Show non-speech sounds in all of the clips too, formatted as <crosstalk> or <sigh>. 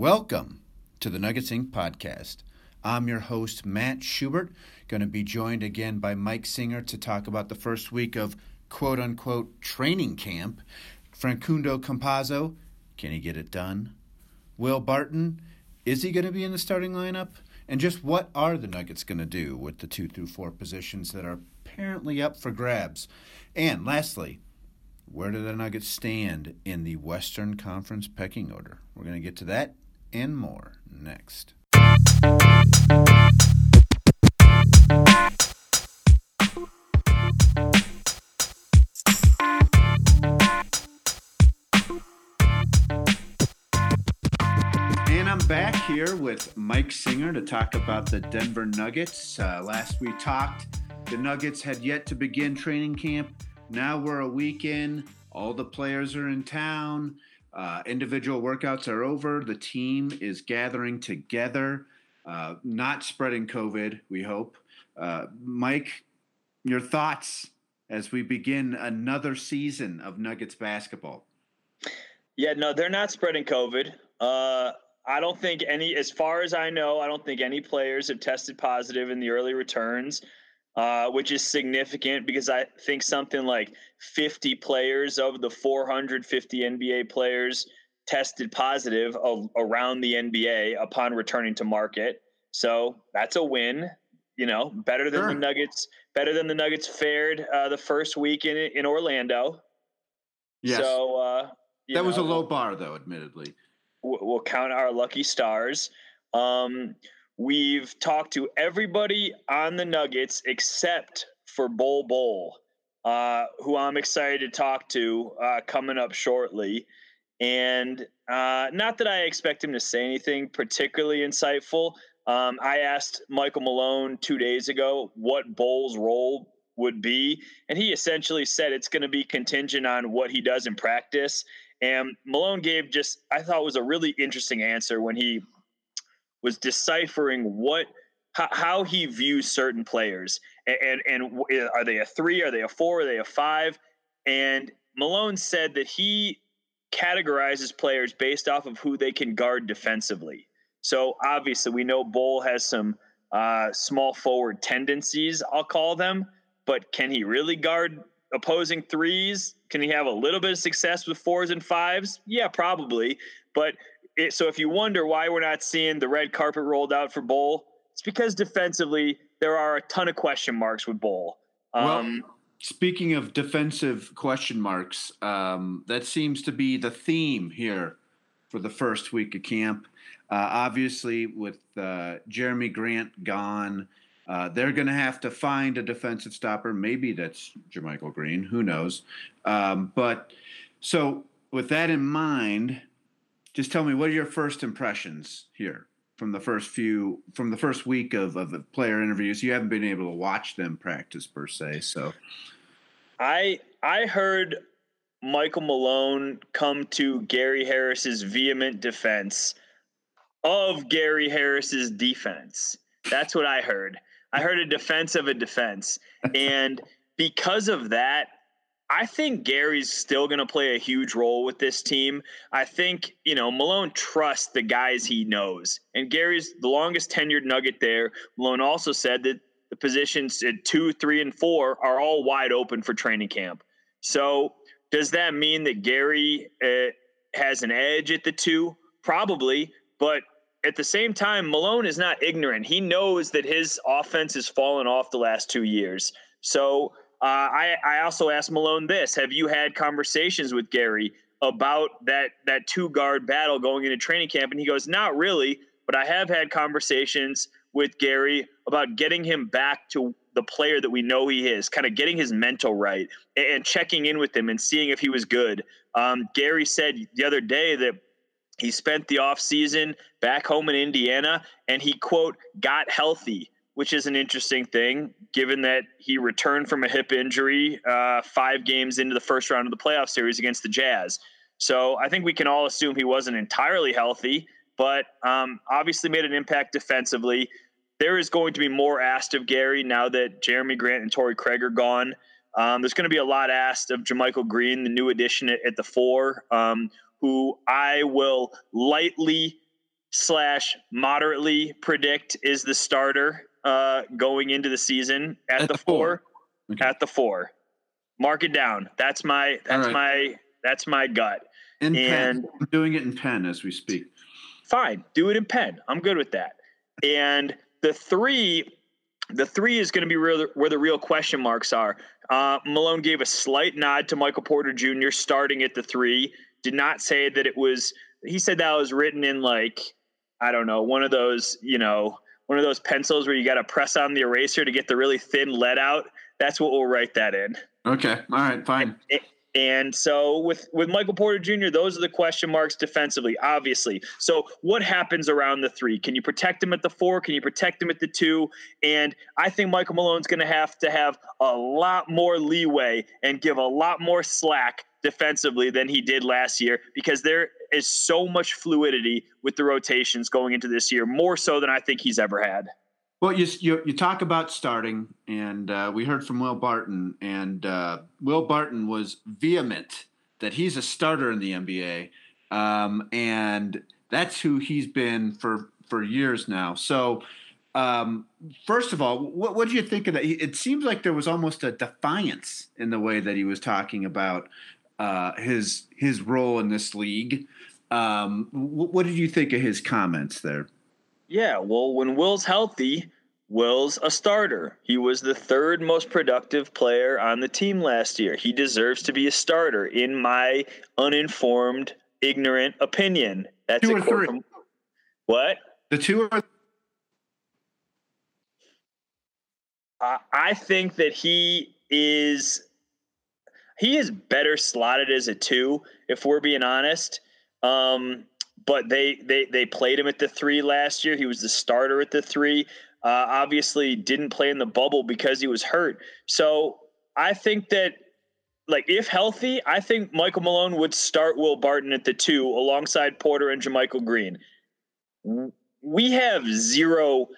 Welcome to the Nuggets Inc. podcast. I'm your host, Matt Schubert, going to be joined again by Mike Singer to talk about the first week of quote unquote training camp. Facundo Campazzo, can he get it done? Will Barton, is he going to be in the starting lineup? And just what are the Nuggets going to do with the two through four positions that are apparently up for grabs? And lastly, where do the Nuggets stand in the Western Conference pecking order? We're going to get to that and more next. And I'm back here with Mike Singer to talk about the Denver Nuggets. Uh, last we talked, the Nuggets had yet to begin training camp. Now we're a week in. All the players are in town. Uh, individual workouts are over. The team is gathering together, uh, not spreading COVID, we hope. Uh, Mike, your thoughts as we begin another season of Nuggets basketball? Yeah, no, they're not spreading COVID. Uh, I don't think any, as far as I know, I don't think any players have tested positive in the early returns uh, which is significant because I think something like 50 players of the 450 NBA players tested positive of, around the NBA upon returning to market. So that's a win. You know, better than sure. the Nuggets. Better than the Nuggets fared uh, the first week in in Orlando. Yes. So uh, that know, was a low bar, though. Admittedly, we'll count our lucky stars. Um, We've talked to everybody on the Nuggets except for Bol Bol, uh, who I'm excited to talk to uh, coming up shortly. And uh, not that I expect him to say anything particularly insightful. Um, I asked Michael Malone two days ago what Bol's role would be, and he essentially said it's going to be contingent on what he does in practice. And Malone gave just, I thought was a really interesting answer when he was deciphering what how, he views certain players. And, and and are they a three? Are they a four? Are they a five? And malone said that he categorizes players based off of who they can guard defensively. So obviously we know Bol has some uh, small forward tendencies i'll call them but can he really guard opposing threes? Can he have a little bit of success with fours and fives? Yeah probably. But it, so if you wonder why we're not seeing the red carpet rolled out for Bol, it's because defensively there are a ton of question marks with Bol. Um, well, speaking of defensive question marks, um, that seems to be the theme here for the first week of camp. Uh, obviously, with uh, Jerami Grant gone, uh, they're going to have to find a defensive stopper. Maybe that's JaMychal Green. Who knows? Um, but so, with that in mind, just tell me what are your first impressions here from the first few from the first week of, of the player interviews? You haven't been able to watch them practice per se so. I i heard michael malone come to gary harris's vehement defense of gary harris's defense. That's what i heard. I heard a defense of a defense. <laughs> And because of that I think Gary's still going to play a huge role with this team. I think, you know, Malone trusts the guys he knows. And Gary's the longest tenured nugget there. Malone also said that the positions at two, three, and four are all wide open for training camp. So does that mean that Gary uh, has an edge at the two? Probably. But at the same time, Malone is not ignorant. He knows that his offense has fallen off the last two years. So uh, I, I also asked Malone this: Have you had conversations with Gary about that that two guard battle going into training camp? And he goes, Not really, but I have had conversations with Gary about getting him back to the player that we know he is, kind of getting his mental right and checking in with him and seeing if he was good. Um, Gary said the other day that he spent the off season back home in Indiana and he quote got healthy which is an interesting thing given that he returned from a hip injury uh, five games into the first round of the playoff series against the Jazz. So I think we can all assume he wasn't entirely healthy, but um, obviously made an impact defensively. There is going to be more asked of Gary now that Jerami Grant and Torrey Craig are gone. Um, there's going to be a lot asked of JaMychal Green, the new addition at, at the four, um, who I will lightly slash moderately predict is the starter uh, going into the season at, at the, the, four. four. Okay. At the four, mark it down. That's my that's right. my that's my gut. In and pen. I'm doing it in pen as we speak. Fine, do it in pen. I'm good with that. And the three, the three is going to be real, where the real question marks are. Uh, Malone gave a slight nod to Michael Porter Jr. starting at the three. Did not say that it was. He said that was written in like I don't know one of those you know one of those pencils where you got to press on the eraser to get the really thin lead out. That's what we'll write that in. Okay. All right. Fine. And, and so with with Michael Porter Jr., those are the question marks defensively, obviously. So what happens around the three? Can you protect him at the four? Can you protect him at the two? And I think Michael Malone's going to have to have a lot more leeway and give a lot more slack defensively than he did last year because there is so much fluidity with the rotations going into this year, more so than I think he's ever had. Well, you, you, you talk about starting, and uh, we heard from Will Barton, and uh, Will Barton was vehement that he's a starter in the NBA, um, and that's who he's been for for years now. So, um, first of all, what what do you think of that? It seems like there was almost a defiance in the way that he was talking about uh, his his role in this league. Um, what, what did you think of his comments there? Yeah, well, when Will's healthy, Will's a starter. He was the third most productive player on the team last year. He deserves to be a starter, in my uninformed, ignorant opinion. That's two a quote from what? The two. Uh, I think that he is he is better slotted as a two, if we're being honest. Um, but they they they played him at the three last year. He was the starter at the three. Uh, obviously, didn't play in the bubble because he was hurt. So I think that, like, if healthy, I think Michael Malone would start Will Barton at the two alongside Porter and JaMychal Green. We have zero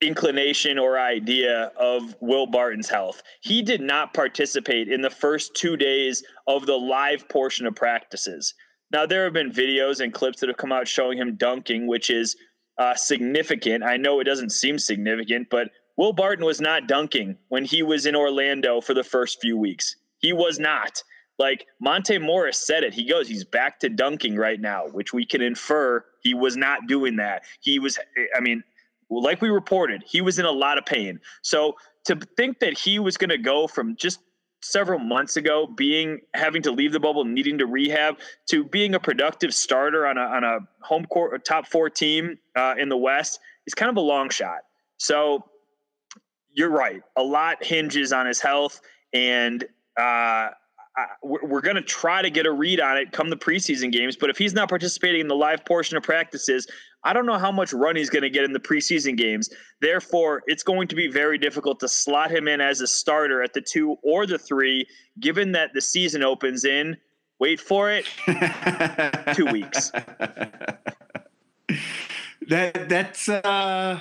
inclination or idea of Will Barton's health. He did not participate in the first two days of the live portion of practices. Now, there have been videos and clips that have come out showing him dunking, which is uh, significant. I know it doesn't seem significant, but Will Barton was not dunking when he was in Orlando for the first few weeks. He was not. Like Monte Morris said it. He goes, he's back to dunking right now, which we can infer he was not doing that. He was, I mean, like we reported, he was in a lot of pain. So to think that he was going to go from just several months ago, being having to leave the bubble, needing to rehab, to being a productive starter on a on a home court a top four team uh, in the West is kind of a long shot. So you're right. A lot hinges on his health, and uh, I, we're going to try to get a read on it come the preseason games. But if he's not participating in the live portion of practices, I don't know how much run he's going to get in the preseason games. Therefore, it's going to be very difficult to slot him in as a starter at the two or the three, given that the season opens in, wait for it, <laughs> two weeks. <laughs> That that's uh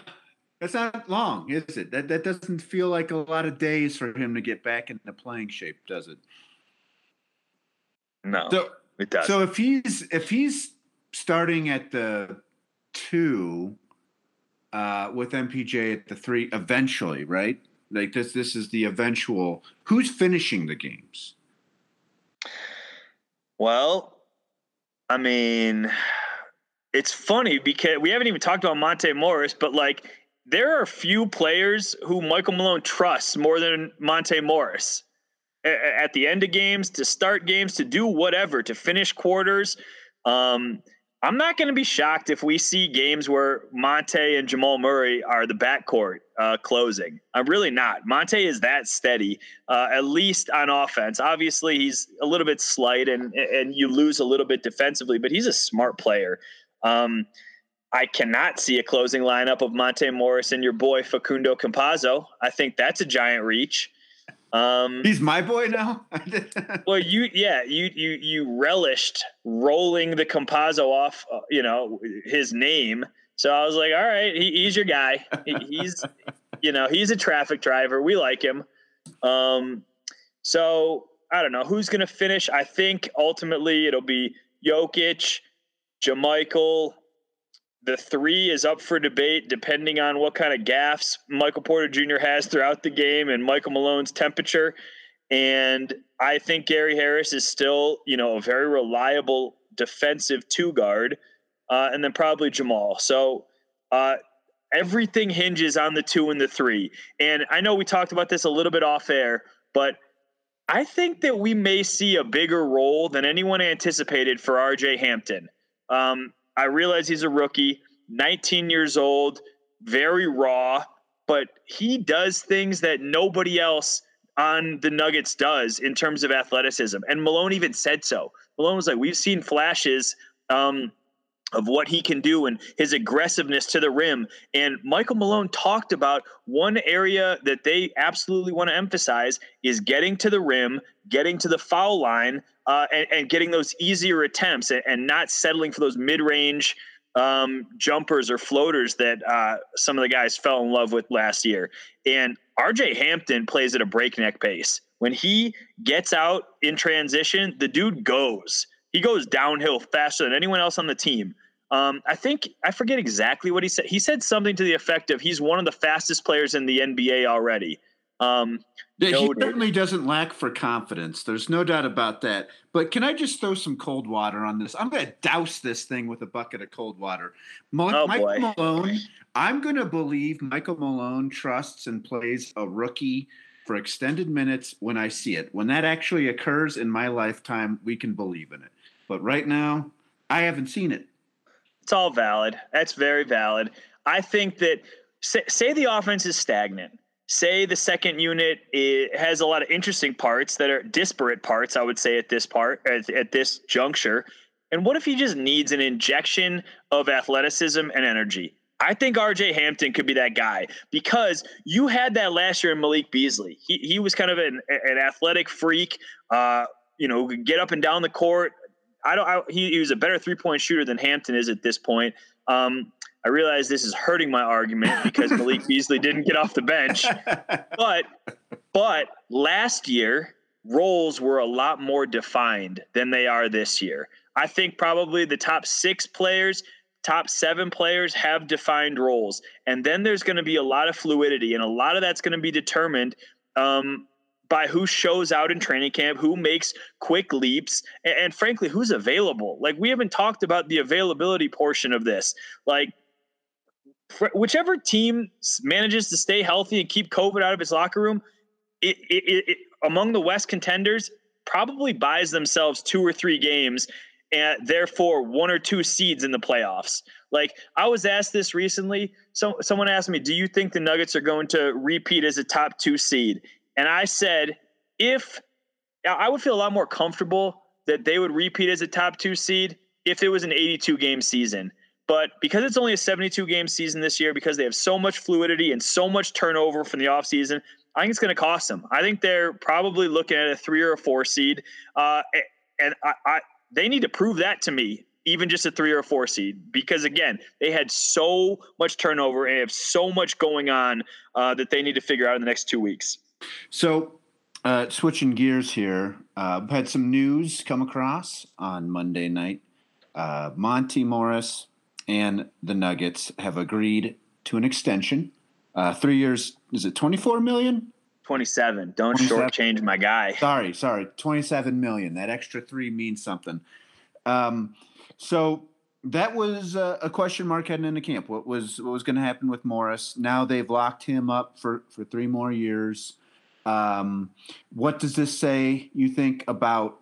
that's not long, is it? That that doesn't feel like a lot of days for him to get back into playing shape, does it? No, so, it does. So if he's if he's starting at the two uh, with MPJ at the three eventually, right? Like this, this is the eventual. Who's finishing the games? Well, I mean, it's funny because we haven't even talked about Monte Morris, but like there are few players who Michael Malone trusts more than Monte Morris at the end of games, to start games, to do whatever, to finish quarters. Um, I'm not going to be shocked if we see games where Monte and Jamal Murray are the backcourt uh, closing. I'm really not. Monte is that steady, uh, at least on offense. Obviously, he's a little bit slight and and you lose a little bit defensively, but he's a smart player. Um, I cannot see a closing lineup of Monte Morris and your boy Facundo Campazzo. I think that's a giant reach. Um, He's my boy now. <laughs> well, you yeah you you you relished rolling the Campazzo off, uh, you know, his name. So I was like, all right, he, he's your guy. He, he's <laughs> you know he's a traffic driver. We like him. Um, so I don't know who's going to finish. I think ultimately it'll be Jokic, JaMychal, the three is up for debate depending on what kind of gaffes Michael Porter Jr. has throughout the game and Michael Malone's temperature. And I think Gary Harris is still, you know, a very reliable defensive two guard, uh, and then probably Jamal. So uh, everything hinges on the two and the three. And I know we talked about this a little bit off air, but I think that we may see a bigger role than anyone anticipated for RJ Hampton. Um, I realize he's a rookie, 19 years old, very raw, but he does things that nobody else on the Nuggets does in terms of athleticism. And Malone even said so. Malone was like, We've seen flashes. Um, of what he can do and his aggressiveness to the rim. And Michael Malone talked about one area that they absolutely want to emphasize is getting to the rim, getting to the foul line, uh, and, and, getting those easier attempts and, and not settling for those mid range um, jumpers or floaters that uh, some of the guys fell in love with last year. And RJ Hampton plays at a breakneck pace. When he gets out in transition, the dude goes. He goes downhill faster than anyone else on the team. Um, I think I forget exactly what he said. He said something to the effect of he's one of the fastest players in the NBA already. Um, he certainly doesn't lack for confidence. There's no doubt about that. But can I just throw some cold water on this? I'm going to douse this thing with a bucket of cold water. Mo- oh, Michael boy. Malone, I'm going to believe Michael Malone trusts and plays a rookie for extended minutes when I see it. When that actually occurs in my lifetime, we can believe in it. But right now, I haven't seen it. It's all valid. That's very valid. I think that say, say the offense is stagnant. Say the second unit has a lot of interesting parts that are disparate parts. I would say at this part at, at this juncture. And what if he just needs an injection of athleticism and energy? I think RJ Hampton could be that guy because you had that last year in Malik Beasley. He he was kind of an, an athletic freak. Uh, you know, get up and down the court, I don't. I, he, he was a better three point shooter than Hampton is at this point. Um, I realize this is hurting my argument because Malik <laughs> Beasley didn't get off the bench, <laughs> but but last year roles were a lot more defined than they are this year. I think probably the top six players, top seven players have defined roles, and then there's going to be a lot of fluidity, and a lot of that's going to be determined um, by who shows out in training camp, who makes quick leaps, and, and, frankly, who's available. Like we haven't talked about the availability portion of this. Like whichever team manages to stay healthy and keep COVID out of its locker room, it, it, it, among the West contenders, probably buys themselves two or three games and therefore one or two seeds in the playoffs. Like I was asked this recently. So someone asked me, "Do you think the Nuggets are going to repeat as a top 2 seed?" And I said, if I would feel a lot more comfortable that they would repeat as a top two seed if it was an 82 game season. But because it's only a 72 game season this year, because they have so much fluidity and so much turnover from the offseason, I think it's going to cost them. I think they're probably looking at a three or a four seed. Uh, and I, I, they need to prove that to me, even just a three or a four seed, because again, they had so much turnover and have so much going on uh, that they need to figure out in the next two weeks. So, uh, switching gears here, uh, had some news come across on Monday night. Uh, Monte Morris and the Nuggets have agreed to an extension. Uh, three years, is it 24 million? 27. Don't 27. shortchange my guy. <laughs> Sorry, sorry. 27 million. That extra three means something. Um, so that was a, a question mark heading into camp. What was what was going to happen with Morris? Now they've locked him up for for three more years. Um, what does this say, you think, about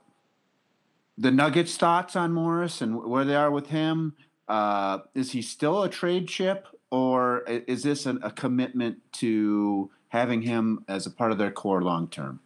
the Nuggets' thoughts on Morris and where they are with him? Uh, is he still a trade chip, or is this an, a commitment to having him as a part of their core long term?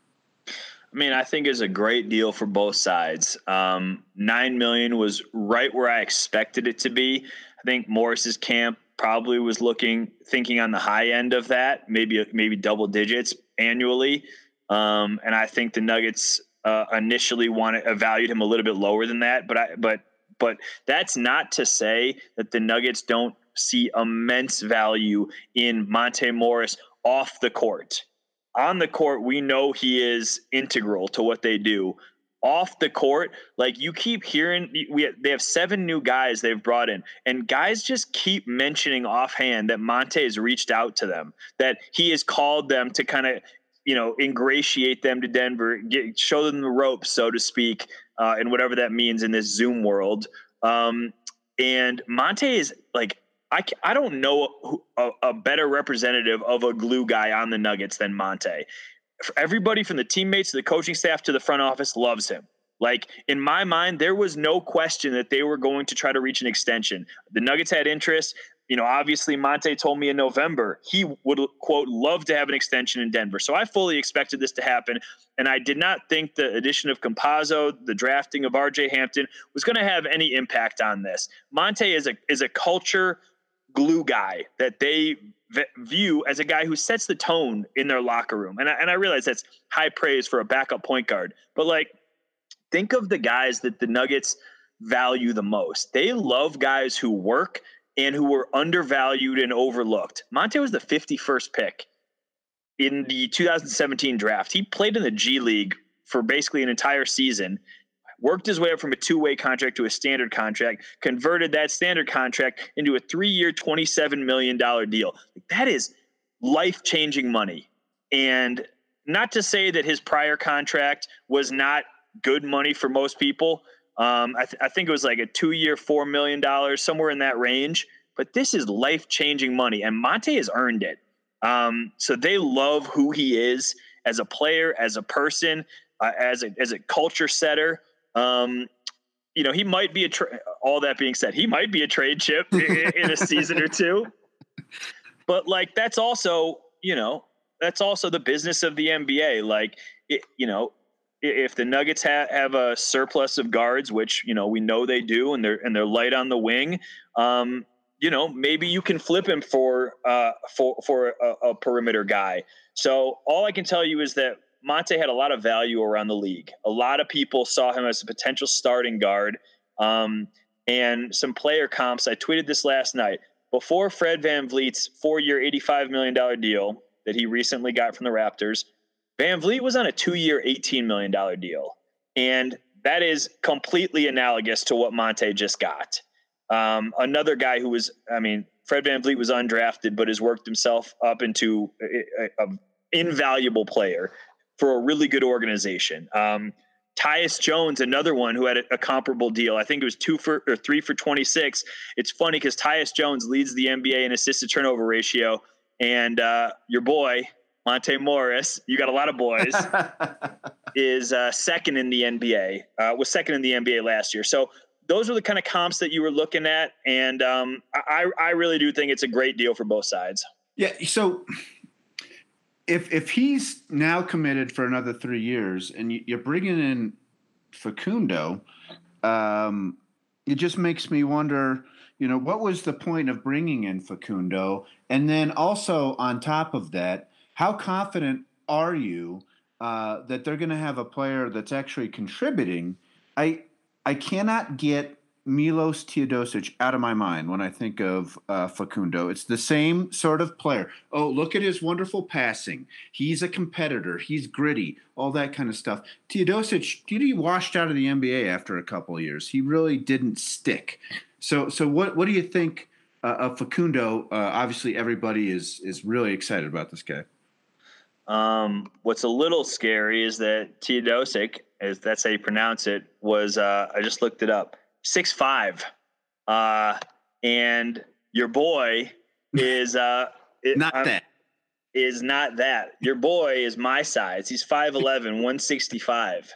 I mean, I think it's a great deal for both sides. Um, Nine million was right where I expected it to be. I think Morris's camp probably was looking, thinking on the high end of that, maybe maybe double digits annually. Um, and I think the Nuggets uh, initially wanted valued him a little bit lower than that. But I but but that's not to say that the Nuggets don't see immense value in Monte Morris off the court. On the court, we know he is integral to what they do. off the court, like you keep hearing, we they have seven new guys they've brought in, and guys just keep mentioning offhand that Monte has reached out to them, that he has called them to kind of, you know, ingratiate them to Denver, get, show them the ropes, so to speak, uh, and whatever that means in this Zoom world. Um, and Monte is like I, I don't know a, a, better representative of a glue guy on the Nuggets than Monte. Everybody from the teammates to the coaching staff to the front office loves him. Like in my mind, there was no question that they were going to try to reach an extension. The Nuggets had interest you know, obviously Monte told me in November he would quote love to have an extension in Denver. So I fully expected this to happen, and I did not think the addition of Campazzo, the drafting of R.J. Hampton, was going to have any impact on this. Monte is a is a culture glue guy that they view as a guy who sets the tone in their locker room, and I, and I realize that's high praise for a backup point guard, but like think of the guys that the Nuggets value the most. They love guys who work and who were undervalued and overlooked. Monte was the 51st pick in the 2017 draft. He played in the G League for basically an entire season, worked his way up from a two way contract to a standard contract, converted that standard contract into a three year, $27 million deal. That is life changing money. And not to say that his prior contract was not good money for most people, um, I, th- I, think it was like a two year, $4 million, somewhere in that range. But this is life changing money, and Monte has earned it. Um, so they love who he is as a player, as a person, uh, as, a, as a culture setter. Um, you know, he might be a, tra- all that being said, he might be a trade chip in, in a season or two. <laughs> But like, that's also, you know, that's also the business of the NBA. Like, it, you know, if the Nuggets ha- have a surplus of guards, which you know we know they do, and they're and they're light on the wing, um, you know maybe you can flip him for uh, for for a, a, perimeter guy. So all I can tell you is that Monte had a lot of value around the league. A lot of people saw him as a potential starting guard, um, and some player comps. I tweeted this last night before Fred Van VanVleet's four-year, eighty-five million dollar deal that he recently got from the Raptors. VanVleet was on a two year, $18 million deal. And that is completely analogous to what Monte just got. Um, another guy who was, I mean, Fred VanVleet was undrafted, but has worked himself up into an invaluable player for a really good organization. Um, Tyus Jones, another one who had a, a, comparable deal. I think it was two for or three for 26. It's funny because Tyus Jones leads the NBA in assist to turnover ratio. And uh, your boy, Monte Morris, you got a lot of boys, <laughs> is uh, second in the NBA. Uh, was second in the NBA last year. So those are the kind of comps that you were looking at, and um, I, I really do think it's a great deal for both sides. Yeah. So if if he's now committed for another three years, and you're bringing in Facundo, um, it just makes me wonder. You know, what was the point of bringing in Facundo? And then also on top of that, how confident are you uh, that they're going to have a player that's actually contributing? I I cannot get Milos Teodosic out of my mind when I think of uh, Facundo. It's the same sort of player. Oh, look at his wonderful passing. He's a competitor. He's gritty. All that kind of stuff. Teodosic, did he washed out of the NBA after a couple years. He really didn't stick. So, so what what do you think uh, of Facundo? Uh, obviously, everybody is is really excited about this guy. Um, what's a little scary is that Teodosic, as that's how you pronounce it, was uh, I just looked it up, six five, uh, and your boy <laughs> is uh, it, not um, that is not that. Your boy is my size. He's 5'11", <laughs> 165.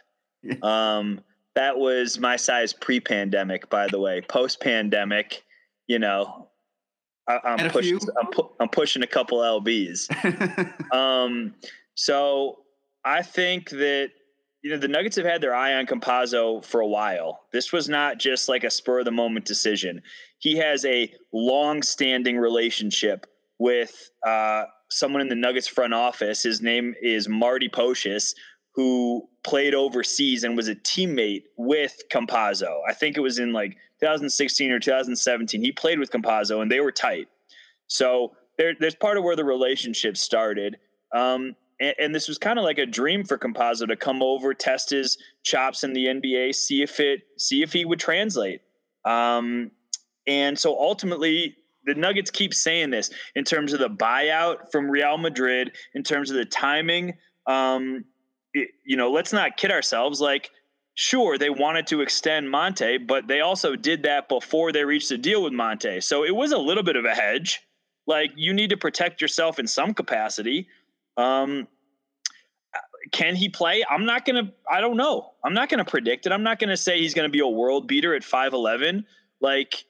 Um, that was my size pre-pandemic, by the way. Post-pandemic, you know, I, am pushing. I'm, pu- I'm, pushing a couple lbs. <laughs> um, so I think that you know the Nuggets have had their eye on Campazzo for a while. This was not just like a spur of the moment decision. He has a long-standing relationship with uh, someone in the Nuggets front office. His name is Marty Pocius, who played overseas and was a teammate with Campazzo. I think it was in like 2016 or 2017. He played with Campazzo and they were tight. So there, there's part of where the relationship started. Um, and, and this was kind of like a dream for Campazzo to come over, test his chops in the NBA, see if it, see if he would translate. Um, and so ultimately, the Nuggets keep saying this in terms of the buyout from Real Madrid, in terms of the timing. Um, it, you know, let's not kid ourselves. Like, sure, they wanted to extend Monte, but they also did that before they reached a deal with Monte. So it was a little bit of a hedge. Like, you need to protect yourself in some capacity. Um, can he play? I'm not going to, I don't know. I'm not going to predict it. I'm not going to say he's going to be a world beater at 5'11. Like,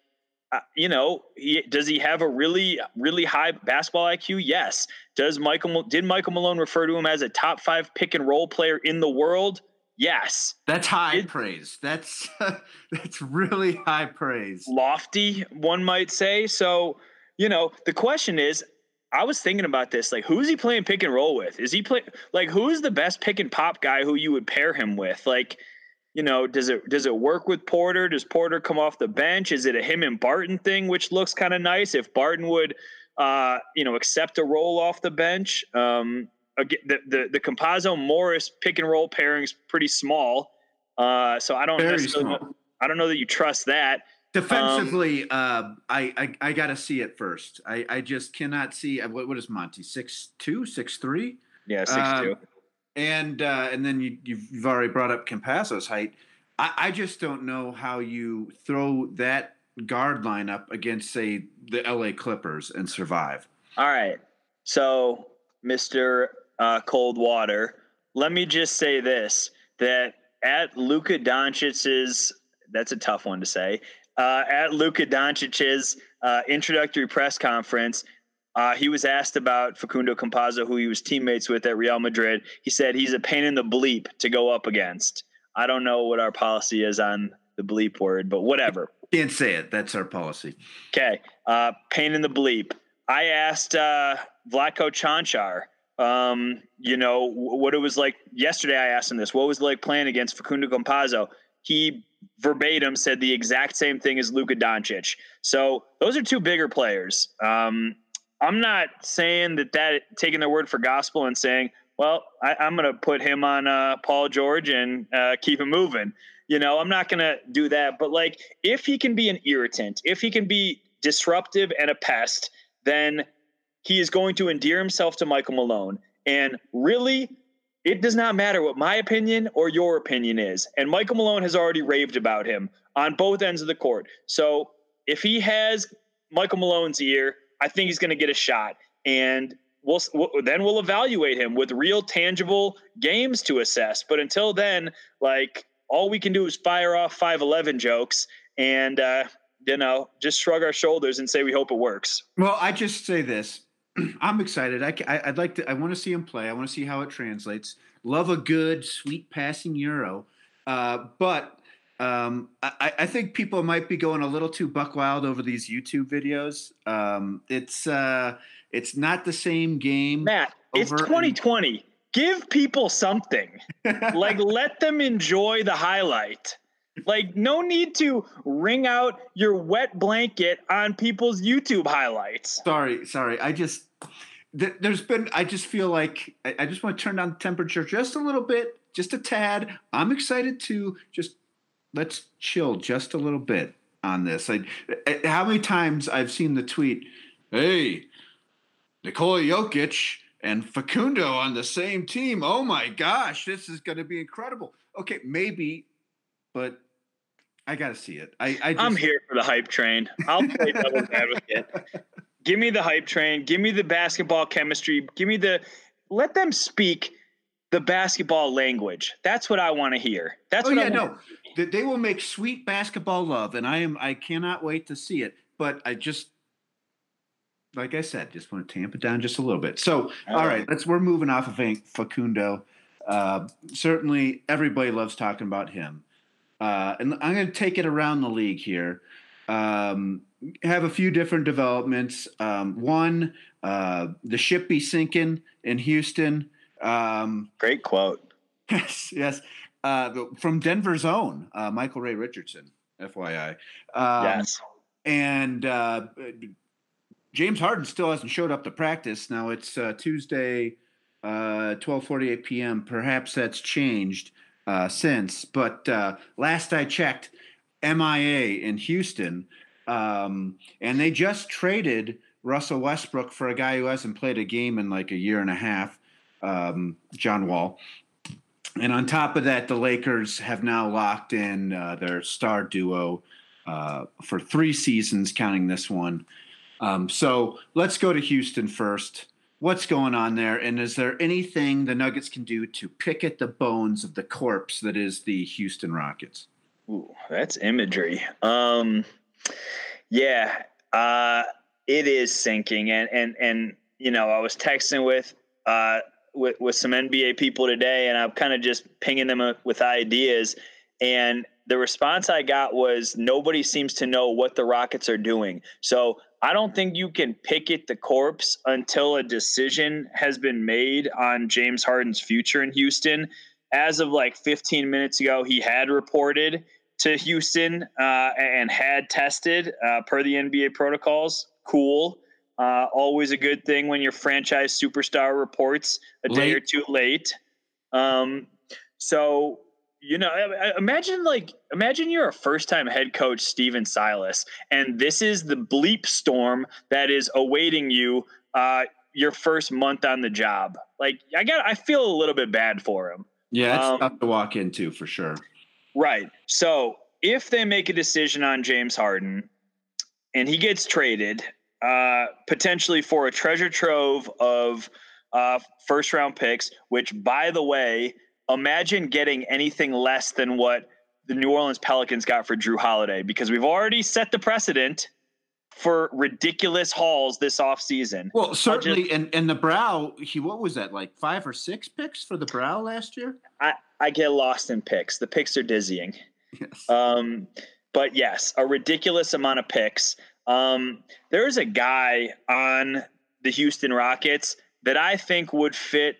uh, you know, he, does he have a really, really high basketball IQ? Yes. Does Michael, did Michael Malone refer to him as a top five pick and roll player in the world? Yes. That's high it, praise. That's, <laughs> that's really high praise. Lofty, one might say. So, you know, the question is, I was thinking about this. Like, who's he playing pick and roll with? Is he play like who's the best pick and pop guy who you would pair him with? Like, you know, does it does it work with Porter? Does Porter come off the bench? Is it a him and Barton thing, which looks kind of nice? If Barton would, uh, you know, accept a roll off the bench, um, the the the Campazzo Morris pick and role pairing's pretty small. Uh, so I don't Very necessarily know, I don't know that you trust that. Defensively, um, uh, I I, I got to see it first. I, I just cannot see uh, what what is Monte six two six three. Yeah, six uh, two. And uh, and then you you've, you've already brought up Campazzo's height. I, I just don't know how you throw that guard lineup against say the L.A. Clippers and survive. All right, so Mister uh, Cold Water, let me just say this: that at Luka Doncic's that's a tough one to say uh, at Luka Doncic's uh, introductory press conference, uh, he was asked about Facundo Campazzo, who he was teammates with at Real Madrid. He said he's a pain in the bleep to go up against. I don't know what our policy is on the bleep word, but whatever. Can't say it. That's our policy. Okay. Uh, pain in the bleep. I asked uh, Vlatko Cancar, um, you know, what it was like yesterday. I asked him this. What was it like playing against Facundo Campazzo? He verbatim said the exact same thing as Luka Doncic. So those are two bigger players. Um, I'm not saying that that taking their word for gospel and saying, well, I, am going to put him on uh, Paul George and uh, keep him moving. You know, I'm not going to do that. But like, if he can be an irritant, if he can be disruptive and a pest, then he is going to endear himself to Michael Malone. And really, it does not matter what my opinion or your opinion is. And Michael Malone has already raved about him on both ends of the court. So if he has Michael Malone's ear, I think he's going to get a shot. And we'll, then we'll evaluate him with real tangible games to assess. But until then, like all we can do is fire off 511 jokes and, uh, you know, just shrug our shoulders and say we hope it works. Well, I just say this <clears throat> I'm excited. I, I would like to. I want to see him play. I want to see how it translates. Love a good, sweet passing euro, uh, but um, I, I, think people might be going a little too buck wild over these YouTube videos. Um, it's uh, it's not the same game. Matt, it's 2020. Give people something. <laughs> like let them enjoy the highlight. Like, no need to wring out your wet blanket on people's YouTube highlights. Sorry, sorry. I just there's been. I just feel like I, I just want to turn down the temperature just a little bit, just a tad. I'm excited to just let's chill just a little bit on this. I, eh, eh, how many times I've seen the tweet, "Hey, Nikola Jokic." and Facundo on the same team. Oh my gosh, this is going to be incredible. Okay, maybe but I got to see it. I, I am here for the hype train. I'll play <laughs> devil's advocate. Give me the hype train. Give me the basketball chemistry. Give me the let them speak the basketball language. That's what I want to hear. That's oh, what yeah, I no. They will make sweet basketball love, and I am I cannot wait to see it. But I just like I said, just want to tamp it down just a little bit. So, all, all right. right, let's we're moving off of Facundo. Uh, certainly, everybody loves talking about him. Uh, and I'm going to take it around the league here. Um, have a few different developments. Um, one, uh, the ship be sinking in Houston. Um, Great quote. <laughs> Yes, yes. Uh, from Denver's own uh, Michael Ray Richardson, FYI. Um, yes. And uh, James Harden still hasn't showed up to practice. Now it's uh, Tuesday uh, 12:48 p.m. Perhaps that's changed uh, since, but uh, last I checked, MIA in Houston, um, and they just traded Russell Westbrook for a guy who hasn't played a game in like a year and a half, um, John Wall. And on top of that, the Lakers have now locked in uh, their star duo uh, for three seasons, counting this one. Um, so let's go to Houston first. What's going on there? And is there anything the Nuggets can do to pick at the bones of the corpse that is the Houston Rockets? Ooh, that's imagery. Um, yeah, uh, it is sinking, and and and you know, I was texting with uh, with with some NBA people today, and I'm kind of just pinging them with ideas, and the response I got was nobody seems to know what the Rockets are doing. So I don't think you can picket the corpse until a decision has been made on James Harden's future in Houston. As of like 15 minutes ago, he had reported to Houston uh, and had tested uh, per the NBA protocols. Cool. Uh, always a good thing when your franchise superstar reports a late. day or two late. Um, so you know, imagine like imagine you're a first time head coach, Stephen Silas, and this is the bleep storm that is awaiting you uh, your first month on the job. Like I got, I feel a little bit bad for him. Yeah, it's um, tough to walk into for sure. Right. So if they make a decision on James Harden and he gets traded, uh, potentially for a treasure trove of uh, first round picks, which by the way imagine getting anything less than what the New Orleans Pelicans got for Jrue Holiday because we've already set the precedent for ridiculous hauls this offseason. Well, certainly, just, and and the Brow, he what was that like five or six picks for the Brow last year? I I get lost in picks. The picks are dizzying. Yes. Um, but yes, a ridiculous amount of picks. Um, there's a guy on the Houston Rockets that I think would fit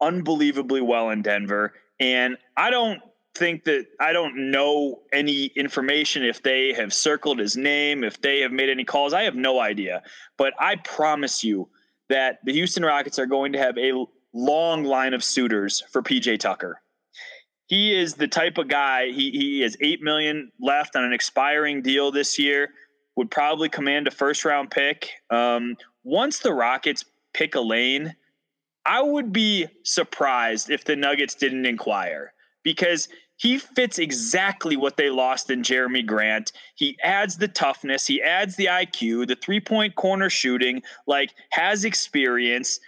unbelievably well in Denver. And I don't think that I don't know any information if they have circled his name, if they have made any calls. I have no idea. But I promise you that the Houston Rockets are going to have a long line of suitors for PJ Tucker. He is the type of guy, he, he has 8 million left on an expiring deal this year, would probably command a first round pick. Um, once the Rockets pick a lane, I would be surprised if the Nuggets didn't inquire because he fits exactly what they lost in Jerami Grant. He adds the toughness, he adds the IQ, the three point corner shooting, like has experience.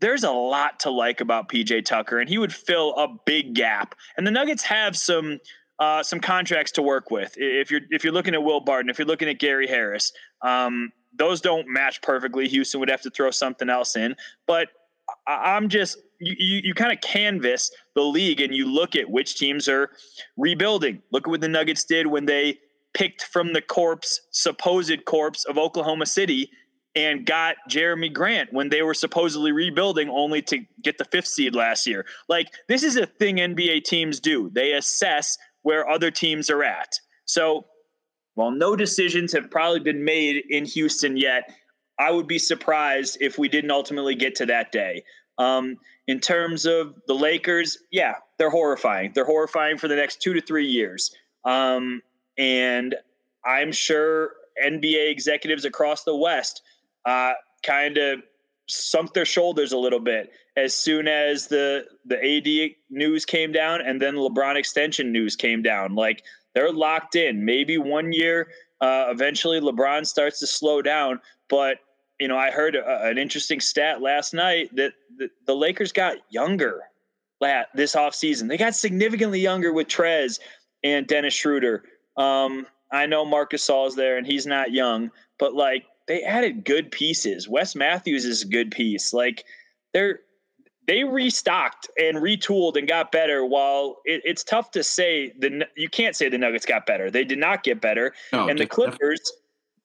There's a lot to like about PJ Tucker, and he would fill a big gap. And the Nuggets have some uh, some contracts to work with. If you're if you're looking at Will Barton, if you're looking at Gary Harris, um, those don't match perfectly. Houston would have to throw something else in, but I'm just you, you, you kind of canvas the league and you look at which teams are rebuilding. Look at what the Nuggets did when they picked from the corpse, supposed corpse of Oklahoma City and got Jerami Grant when they were supposedly rebuilding only to get the fifth seed last year. Like this is a thing NBA teams do. They assess where other teams are at. So while no decisions have probably been made in Houston yet, I would be surprised if we didn't ultimately get to that day. Um, in terms of the Lakers, yeah, they're horrifying. They're horrifying for the next two to three years. Um, and I'm sure NBA executives across the West uh, kind of sunk their shoulders a little bit as soon as the the AD news came down and then LeBron extension news came down. Like they're locked in. Maybe one year, uh, eventually LeBron starts to slow down, but you know, I heard a, an interesting stat last night that the, the Lakers got younger this offseason. They got significantly younger with Trez and Dennis Schroeder. Um, I know Marc Gasol's there and he's not young, but like they added good pieces. Wes Matthews is a good piece. Like they're they restocked and retooled and got better. While it, it's tough to say the you can't say the Nuggets got better. They did not get better, no, and the Clippers.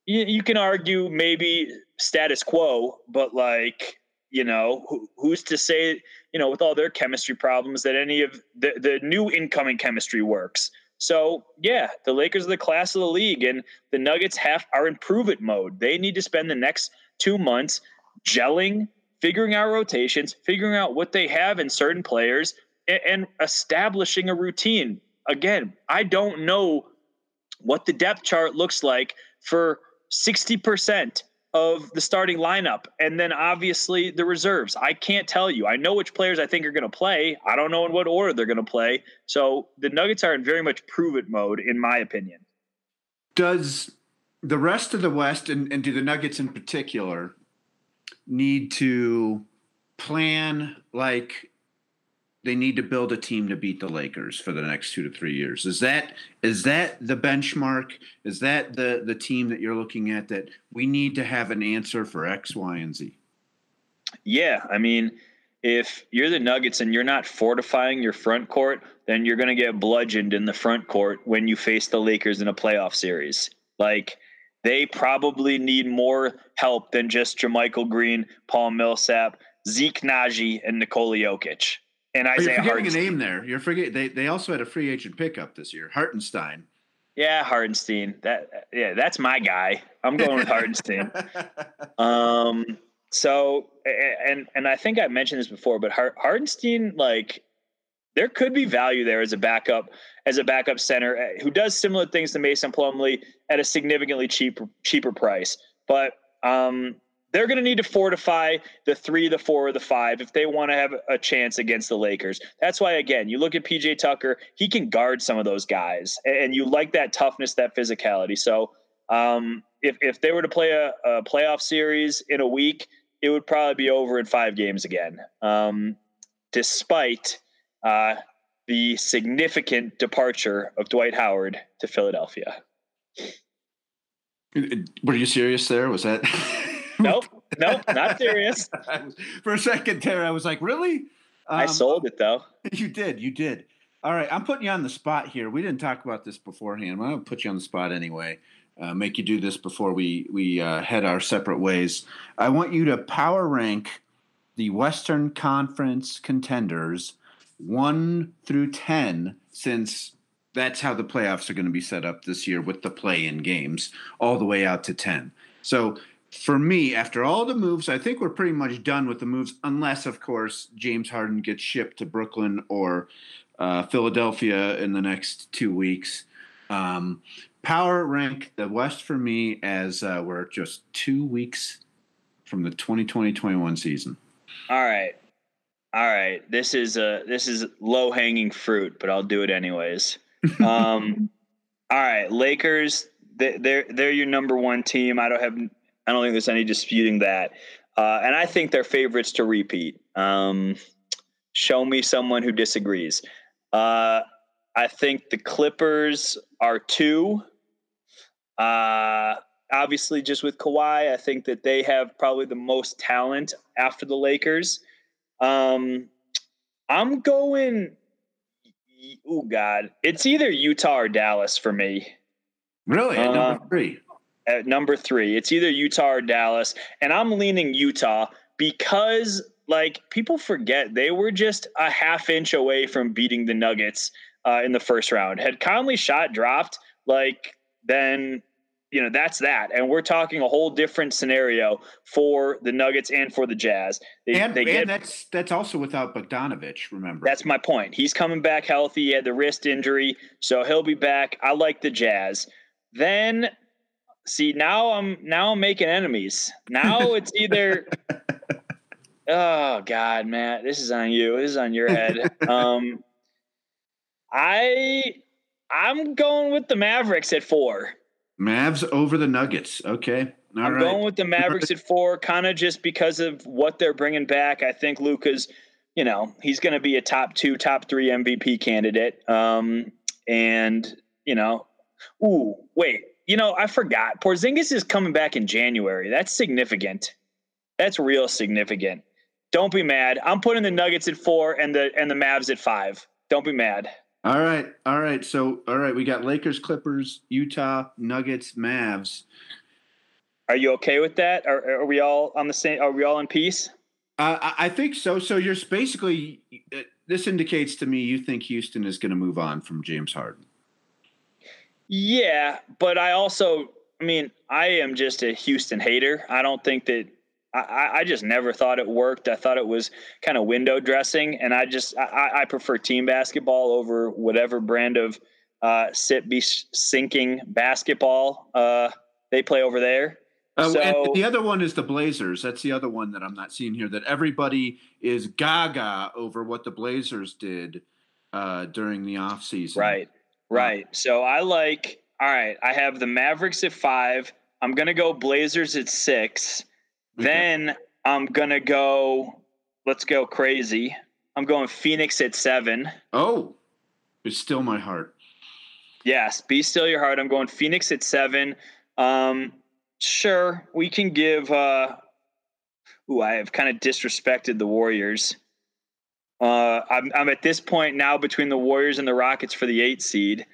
You, you can argue maybe status quo, but like you know who, who's to say you know with all their chemistry problems that any of the, the new incoming chemistry works so yeah the lakers are the class of the league and the nuggets have are in prove it mode they need to spend the next two months gelling figuring out rotations, figuring out what they have in certain players, and, and establishing a routine. Again, I don't know what the depth chart looks like for 60% of the starting lineup and then obviously the reserves. I can't tell you. I know which players I think are going to play. I don't know in what order they're going to play. So the Nuggets are in very much prove it mode, in my opinion. Does the rest of the West and, and do the Nuggets in particular need to plan like they need to build a team to beat the Lakers for the next two to three years. Is that is that the benchmark? Is that the the team that you're looking at that we need to have an answer for X, Y, and Z? Yeah, I mean, if you're the Nuggets and you're not fortifying your front court, then you're going to get bludgeoned in the front court when you face the Lakers in a playoff series. Like they probably need more help than just JaMychal Green, Paul Millsap, Zeke Nnaji, and Nikola Jokic and Isaiah. Oh, you're forgetting Hartenstein. a name there. You're forgetting they they also had a free agent pickup this year, Hartenstein. Yeah, Hartenstein. That yeah, that's my guy. I'm going with Hartenstein. <laughs> um. So and and I think I mentioned this before, but Hartenstein like there could be value there as a backup as a backup center eh, who does similar things to Mason Plumlee at a significantly cheaper cheaper price. But um, they're going to need to fortify the three, the four, the five if they want to have a chance against the Lakers. That's why, again, you look at PJ Tucker, he can guard some of those guys, and you like that toughness, that physicality. So, um, if, if they were to play a, a, playoff series in a week, it would probably be over in five games again, um, despite uh, the significant departure of Dwight Howard to Philadelphia. Were you serious there? Was that? <laughs> nope, <laughs> nope, not serious. <laughs> For a second there, I was like, really? Um, I sold it though. You did, you did. All right, I'm putting you on the spot here. We didn't talk about this beforehand. I'm gonna put you on the spot anyway. Uh, make you do this before we we uh, head our separate ways. I want you to power rank the Western Conference contenders one through ten, since that's how the playoffs are going to be set up this year with the play-in games, all the way out to ten. So for me, after all the moves, I think we're pretty much done with the moves, unless, of course, James Harden gets shipped to Brooklyn or uh, Philadelphia in the next two weeks. Um, power rank the West for me as uh, we're just two weeks from the 2020-21 season. All right. All right. This is a this is low hanging fruit, but I'll do it anyways. <laughs> Um, all right, Lakers. They, they're they're your number one team. I don't have I don't think there's any disputing that. Uh, and I think they're favorites to repeat. Um, show me someone who disagrees. Uh, I think the Clippers are two. Uh, obviously, just with Kawhi, I think that they have probably the most talent after the Lakers. Um, I'm going. Oh God, it's either Utah or Dallas for me. Really, at number uh, three at number three. It's either Utah or Dallas, and I'm leaning Utah because like people forget they were just a half inch away from beating the Nuggets uh, in the first round. Had Conley shot dropped, like then you know that's that, and we're talking a whole different scenario for the Nuggets and for the Jazz. They, and, they get, and that's that's also without Bogdanovic. Remember, that's my point. He's coming back healthy. He had the wrist injury, so he'll be back. I like the Jazz. Then See, now I'm now I'm making enemies. Now <laughs> it's either Oh God, Matt, this is on you. This is on your head. <laughs> Um I I'm going with the Mavericks at four. Mavs over the Nuggets. Okay. All I'm right. going with the Mavericks at four, kind of just because of what they're bringing back. I think Luka's you know, he's going to be a top two, top three MVP candidate. Um, and you know, ooh, wait, you know, I forgot. Porzingis is coming back in January. That's significant. That's real significant. Don't be mad. I'm putting the Nuggets at four and the and the Mavs at five. Don't be mad. All right, all right. So, all right, we got Lakers, Clippers, Utah, Nuggets, Mavs. Are you okay with that? Are, are we all on the same? Are we all in peace? Uh, I think so. So you're basically this indicates to me you think Houston is going to move on from James Harden. Yeah, but I also, I mean, I am just a Houston hater. I don't think that I, I just never thought it worked. I thought it was kind of window dressing, and I just I, I prefer team basketball over whatever brand of uh, sit be sinking basketball uh, they play over there. Uh, so, the other one is the Blazers. That's the other one that I'm not seeing here. That everybody is gaga over what the Blazers did uh, during the offseason. Right, right. So I like. All right, I have the Mavericks at five. I'm gonna go Blazers at six. Okay. Then I'm gonna go. Let's go crazy. I'm going Phoenix at seven. Oh, it's still my heart. Yes, be still your heart. I'm going Phoenix at seven. Um, sure, we can give. Uh, ooh, I have kind of disrespected the Warriors. Uh, I'm, I'm at this point now between the Warriors and the Rockets for the eight seed.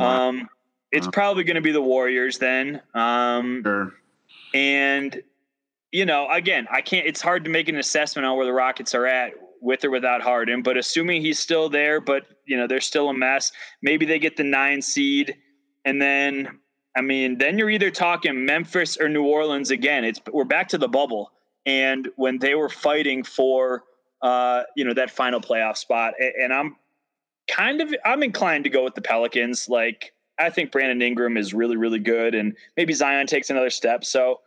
Um, it's probably going to be the Warriors then. Um, sure. And you know, again, I can't. It's hard to make an assessment on where the Rockets are at with or without Harden. But assuming he's still there, but you know they're still a mess. Maybe they get the nine seed, and then I mean, then you're either talking Memphis or New Orleans again. It's we're back to the bubble, and when they were fighting for uh, you know that final playoff spot, and I'm kind of I'm inclined to go with the Pelicans. Like I think Brandon Ingram is really really good, and maybe Zion takes another step. So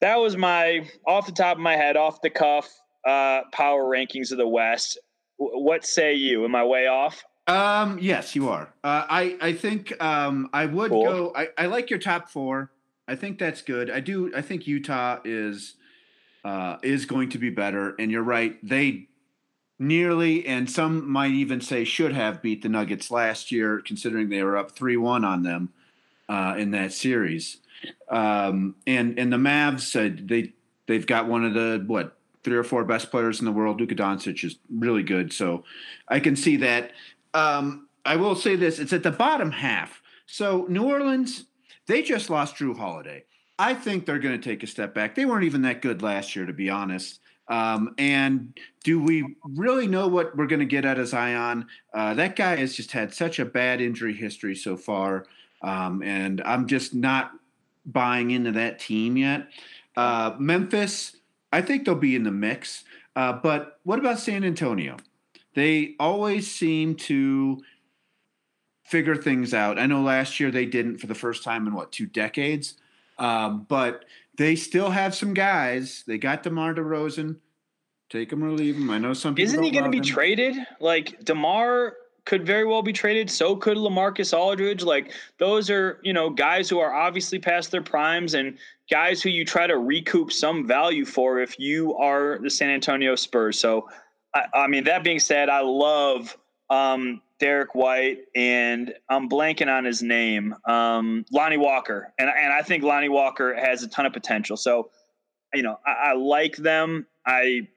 that was my off the top of my head, off the cuff uh, power rankings of the West. W- what say you? Am I way off? Um, yes, you are. Uh, I I think um, I would cool. go. I, I like your top four. I think that's good. I do. I think Utah is uh, is going to be better. And you're right. They nearly, and some might even say should have beat the Nuggets last year, considering they were up three one on them uh, in that series. Um, and and the Mavs, uh, they they've got one of the what three or four best players in the world. Luka Doncic is really good, so I can see that. Um, I will say this: it's at the bottom half. So New Orleans, they just lost Jrue Holiday. I think they're going to take a step back. They weren't even that good last year, to be honest. Um, and do we really know what we're going to get out of Zion? Uh, that guy has just had such a bad injury history so far, um, and I'm just not buying into that team yet. Uh, Memphis, I think they'll be in the mix. Uh, but what about San Antonio? They always seem to figure things out. I know last year they didn't for the first time in what two decades, um, but they still have some guys. They got DeMar DeRozan. Take him or leave him. I know some people. Isn't he going to be him. traded? Like DeMar could very well be traded. So could LaMarcus Aldridge. Like those are, you know, guys who are obviously past their primes and guys who you try to recoup some value for if you are the San Antonio Spurs. So, I, I mean, that being said, I love um, Derrick White and I'm blanking on his name, um, Lonnie Walker. And, and I think Lonnie Walker has a ton of potential. So, you know, I, I like them. I,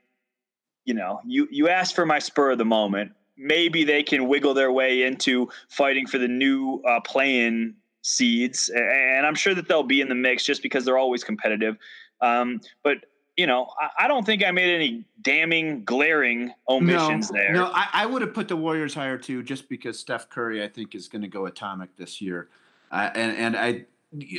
you know, you, you asked for my spur of the moment maybe they can wiggle their way into fighting for the new uh, play-in seeds, and I'm sure that they'll be in the mix just because they're always competitive. Um, but you know, I, I, don't think I made any damning, glaring omissions no, there. No, I, I, would have put the Warriors higher too, just because Steph Curry, I think, is going to go atomic this year, uh, and and I.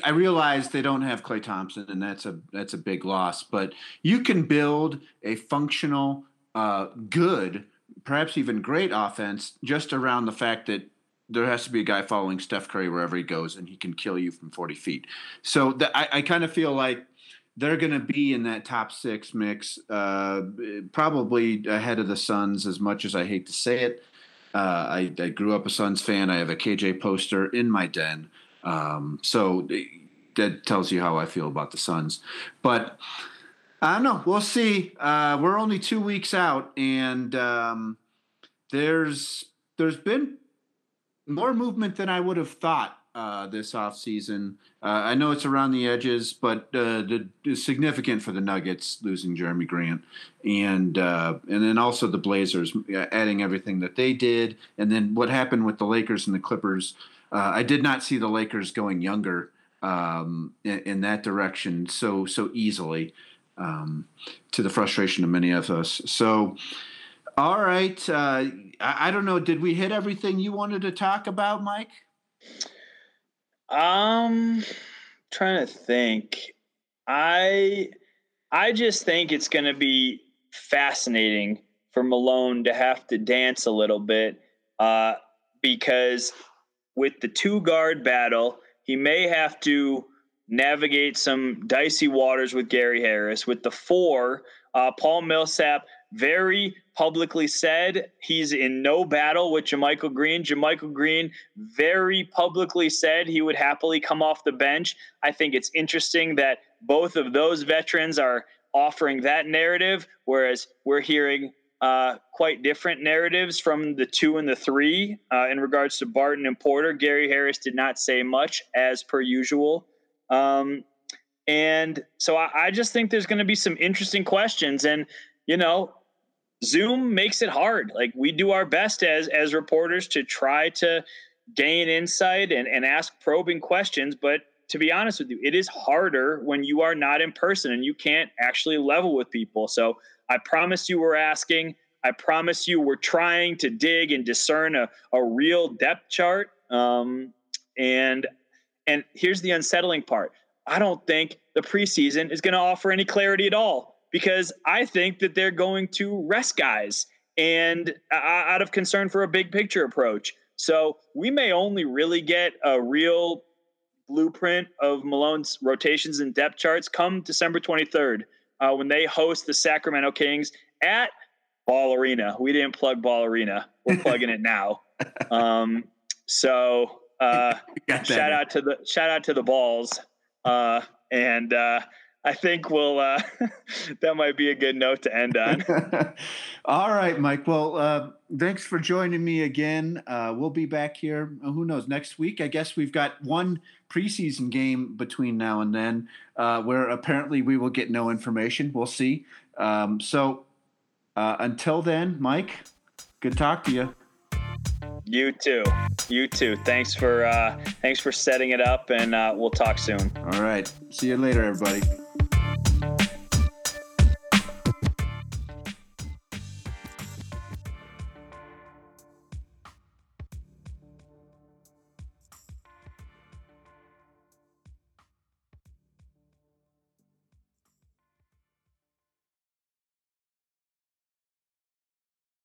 I realize they don't have Klay Thompson, and that's a that's a big loss. But you can build a functional, uh, good perhaps even great offense just around the fact that there has to be a guy following Steph Curry wherever he goes, and he can kill you from 40 feet. So the, I, I kind of feel like they're going to be in that top six mix, uh, probably ahead of the Suns. As much as I hate to say it, uh, I, I, grew up a Suns fan. I have a KJ poster in my den, um, so that tells you how I feel about the Suns. But I don't know. We'll see. Uh, we're only two weeks out, and um, there's there's been more movement than I would have thought uh, this offseason. Uh, I know it's around the edges, but uh, the, the, significant for the Nuggets losing Jerami Grant, and uh, and then also the Blazers uh, adding everything that they did, and then what happened with the Lakers and the Clippers. Uh, I did not see the Lakers going younger um, in, in, that direction so so easily um, to the frustration of many of us. So, all right. Uh, I, I, don't know. Did we hit everything you wanted to talk about, Mike? Um, trying to think. I I just think it's going to be fascinating for Malone to have to dance a little bit uh, because with the two guard battle, he may have to navigate some dicey waters with Gary Harris. With the four, uh, Paul Millsap very publicly said he's in no battle with JaMychal Green. JaMychal Green very publicly said he would happily come off the bench. I think it's interesting that both of those veterans are offering that narrative, whereas we're hearing uh, quite different narratives from the two and the three uh, in regards to Barton and Porter. Gary Harris did not say much, as per usual. Um, and so I, I just think there's going to be some interesting questions. And, you know, Zoom makes it hard. Like we do our best as as reporters to try to gain insight and, and ask probing questions, but to be honest with you, it is harder when you are not in person and you can't actually level with people. So I promise you we're asking. I promise you we're trying to dig and discern a, a real depth chart. Um, and and here's the unsettling part. I don't think the preseason is going to offer any clarity at all because I think that they're going to rest guys and uh, out of concern for a big picture approach. So we may only really get a real blueprint of Malone's rotations and depth charts come December 23rd uh, when they host the Sacramento Kings at Ball Arena. We didn't plug Ball Arena. We're <laughs> plugging it now. Um, so uh, <laughs> shout out to the shout out to the balls. Uh, and uh, I think we'll uh, <laughs> that might be a good note to end on. <laughs> All right, Mike. Well, uh, thanks for joining me again. Uh, we'll be back here. Uh, who knows? Next week, I guess we've got one preseason game between now and then, uh, where apparently we will get no information. We'll see. Um, so uh, until then, Mike, good talk to you. You too. You too. Thanks for uh, thanks for setting it up, and uh, we'll talk soon. All right. See you later, everybody.